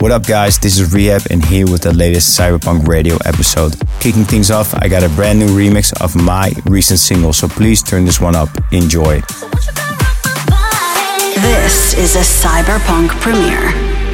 What up, guys? This is R3HAB, and here with the latest CYB3RPVNK Radio episode. Kicking things off, I got a brand new remix of my recent single, so please turn this one up. Enjoy. This is a CYB3RPVNK premiere.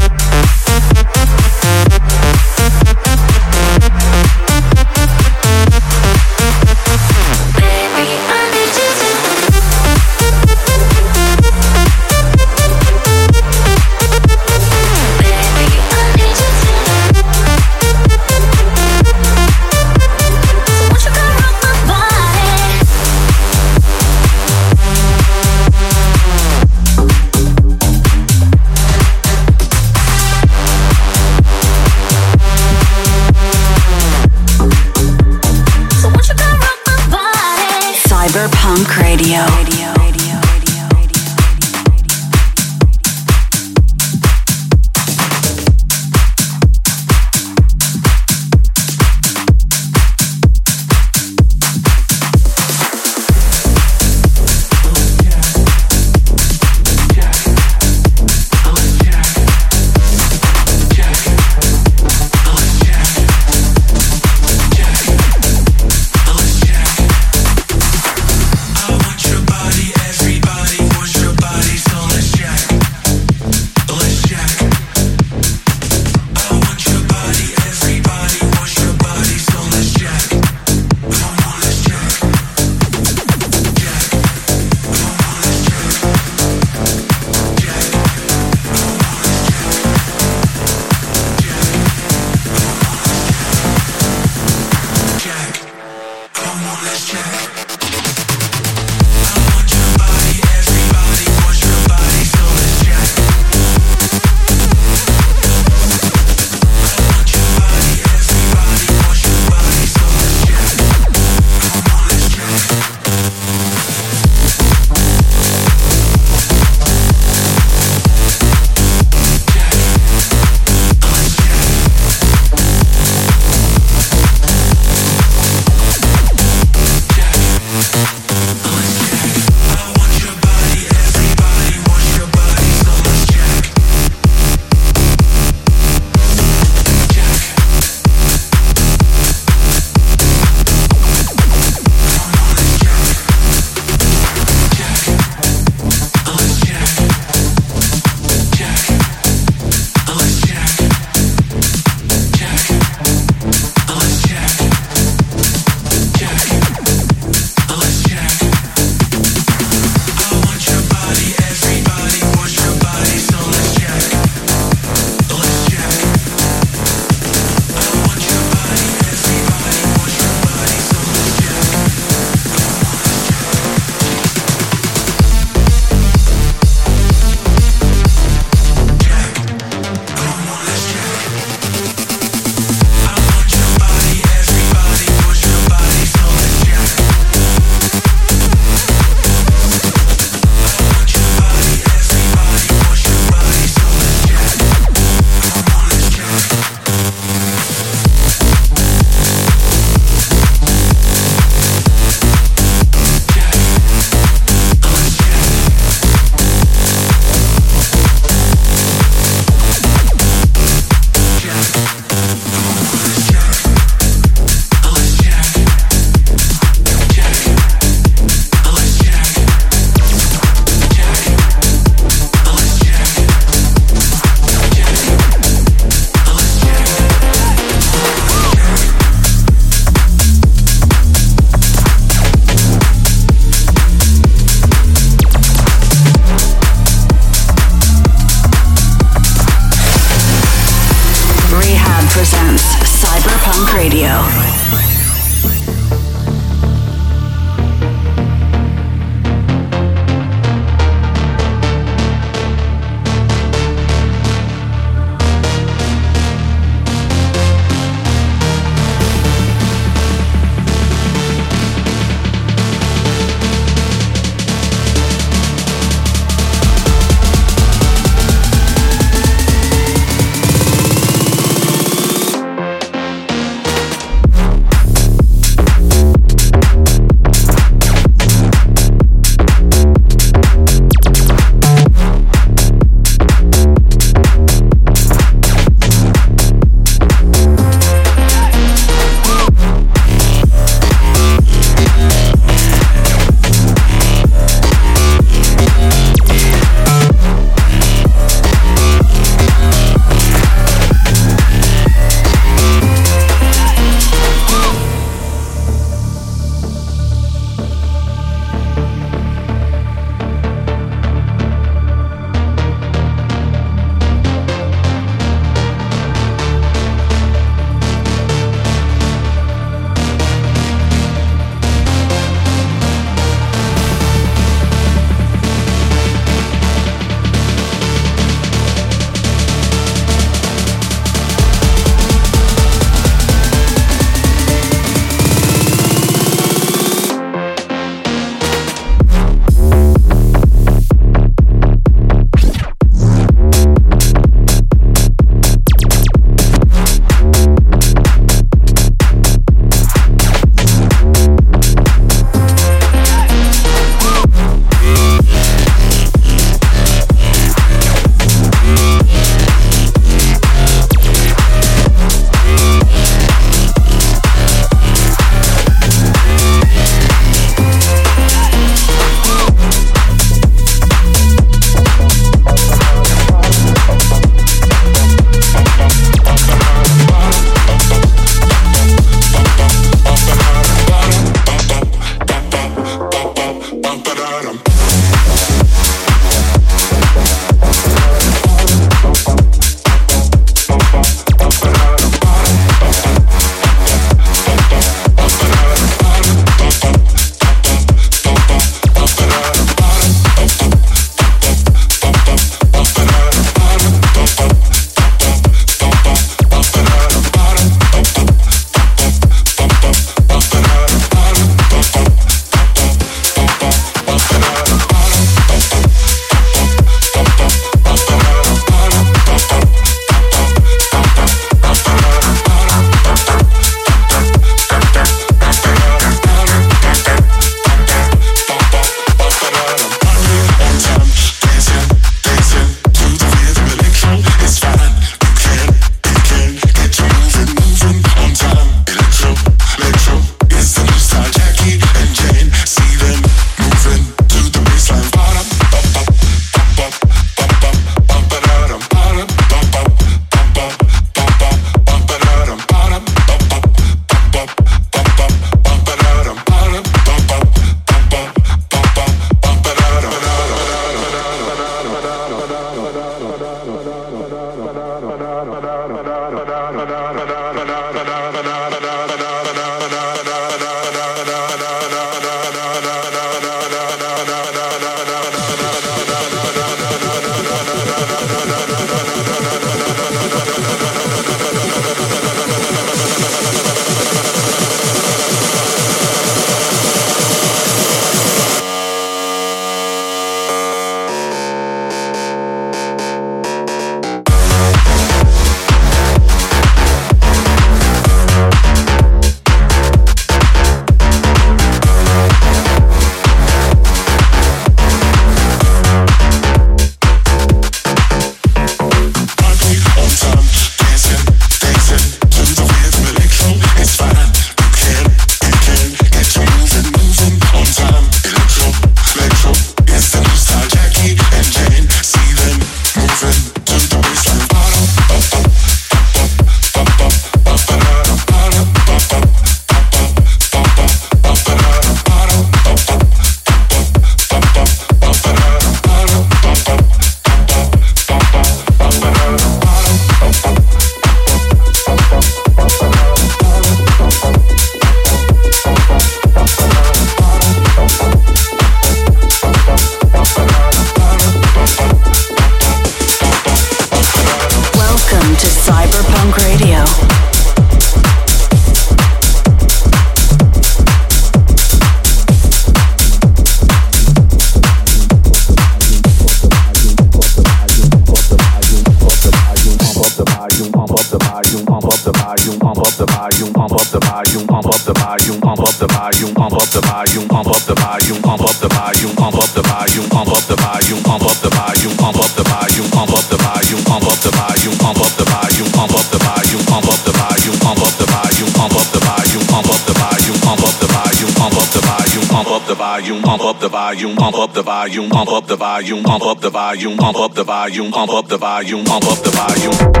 Pump up the volume, pump up the volume, pump up the volume, pump up the volume, pump up the volume, pump up the volume, pump up the volume.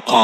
Kong.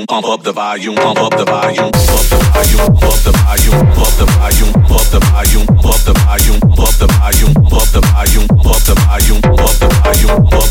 pump up the volume, pump up the volume, pump the volume, pump the volume, pump the volume, pump the volume, pump the volume, pump the volume, pump the volume, pump the volume, pump up the volume,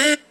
Bye.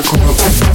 この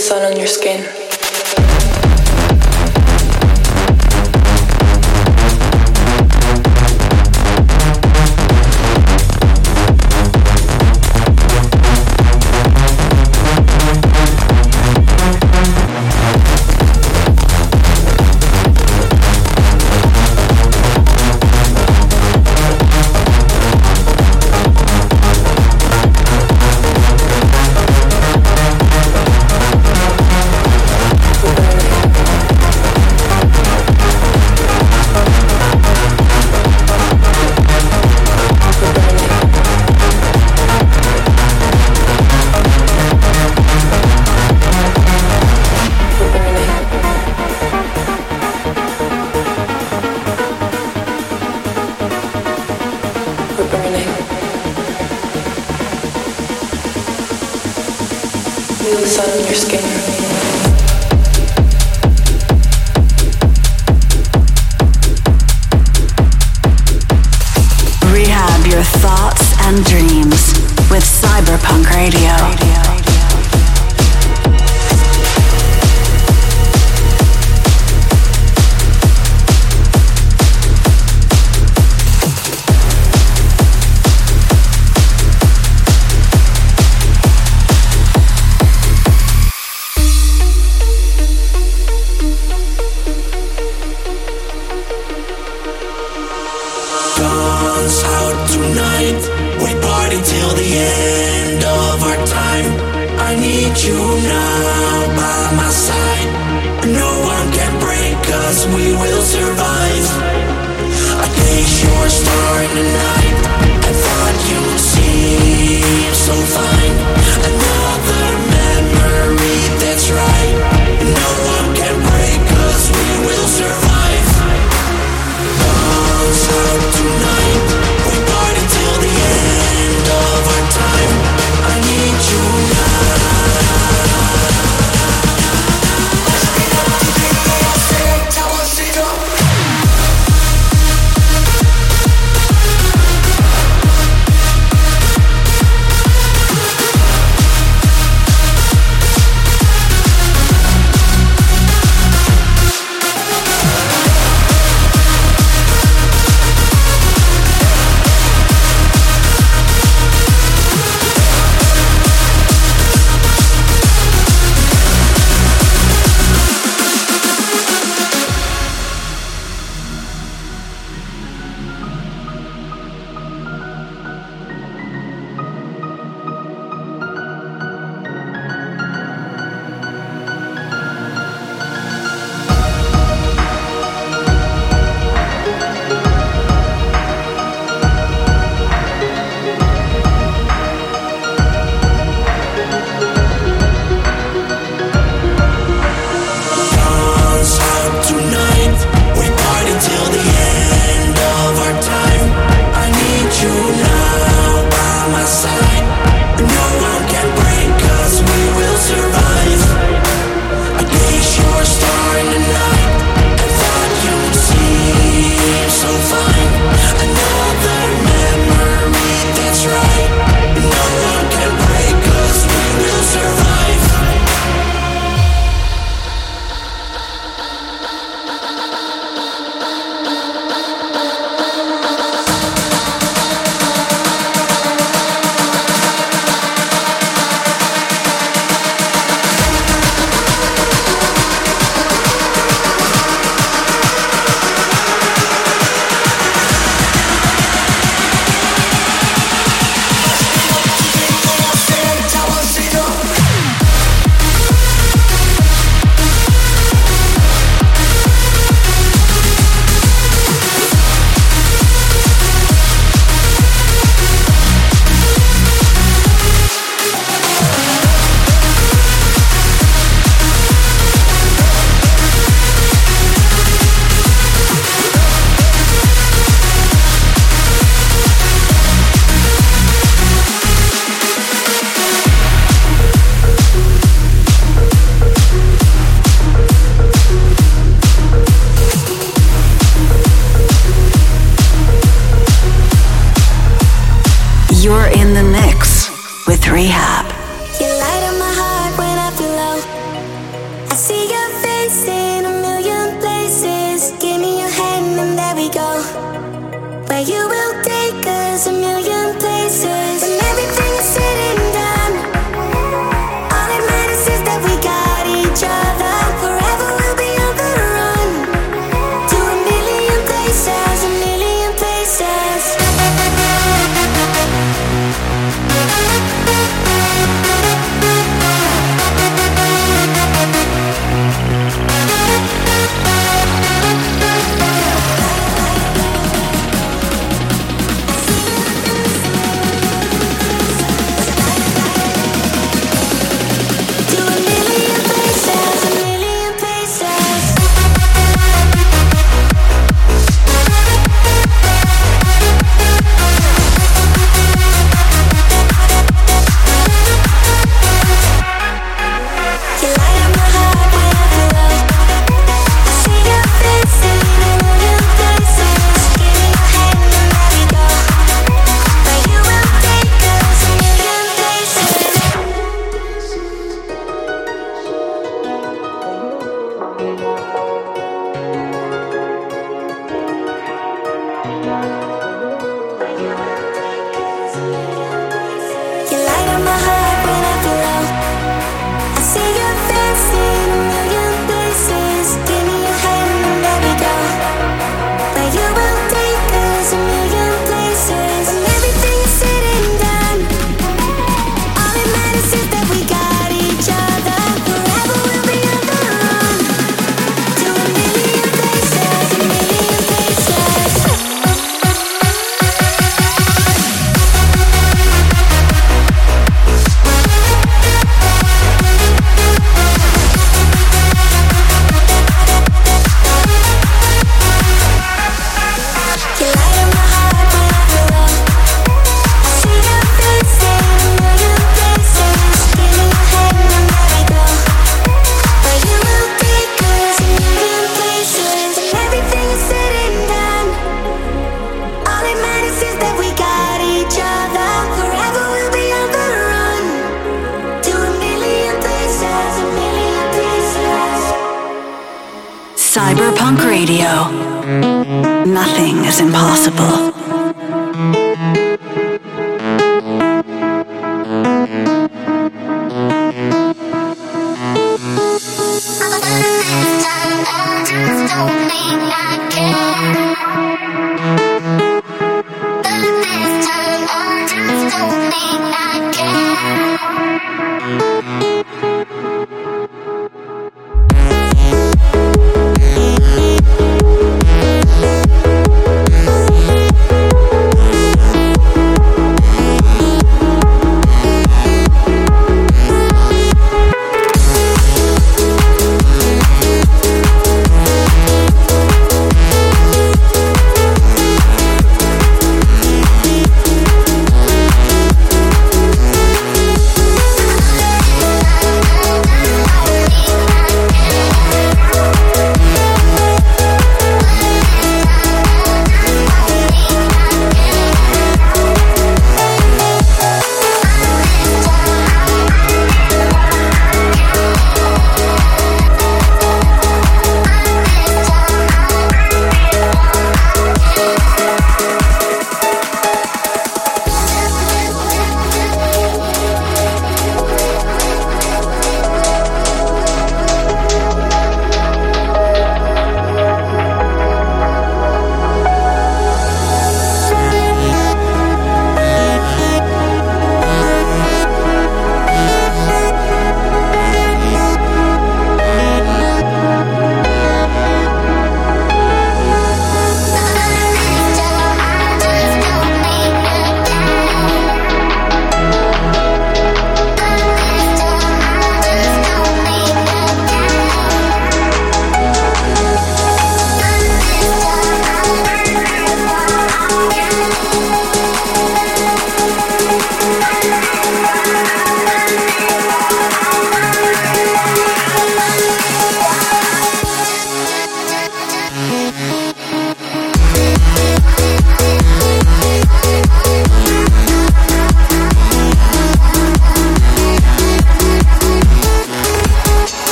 sun on your skin. till the end of our time. I need you now by my side. No one can break us, we will survive. I place your star in the night. I thought you'd seem so fine.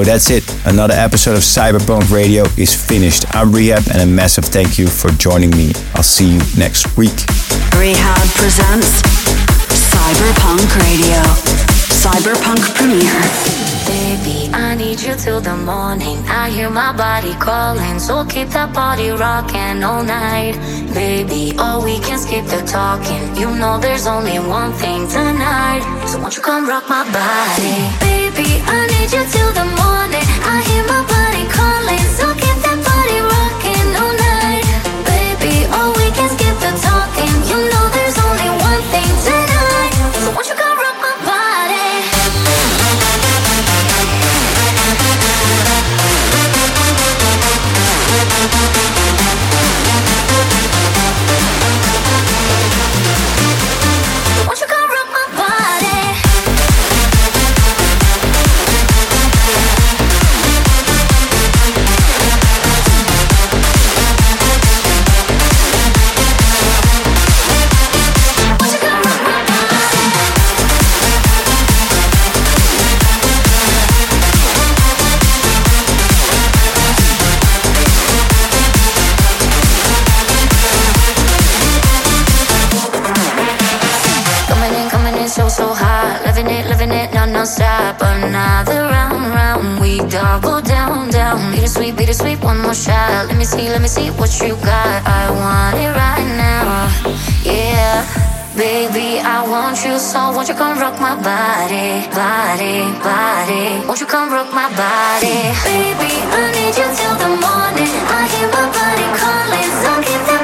So that's it. Another episode of CYB3RPVNK Radio is finished. I'm R3HAB and a massive thank you for joining me. I'll see you next week. R3HAB presents CYB3RPVNK Radio. CYB3RPVNK premiere. Baby, I need you till the morning. I hear my body calling, so keep that body rocking all night. Baby, oh, we can skip the talking. You know there's only one thing tonight. So won't you come rock my body? Baby, I need you till the morning. I hear my body calling, so no, no stop. Another round, round. We double down, down. Beat it sweet, beat it sweet, one more shot. Let me see, let me see what you got. I want it right now. Yeah. Baby, I want you so won't you come rock my body, body, body Won't you come rock my body Baby, I need you till the morning I hear my body calling, so keep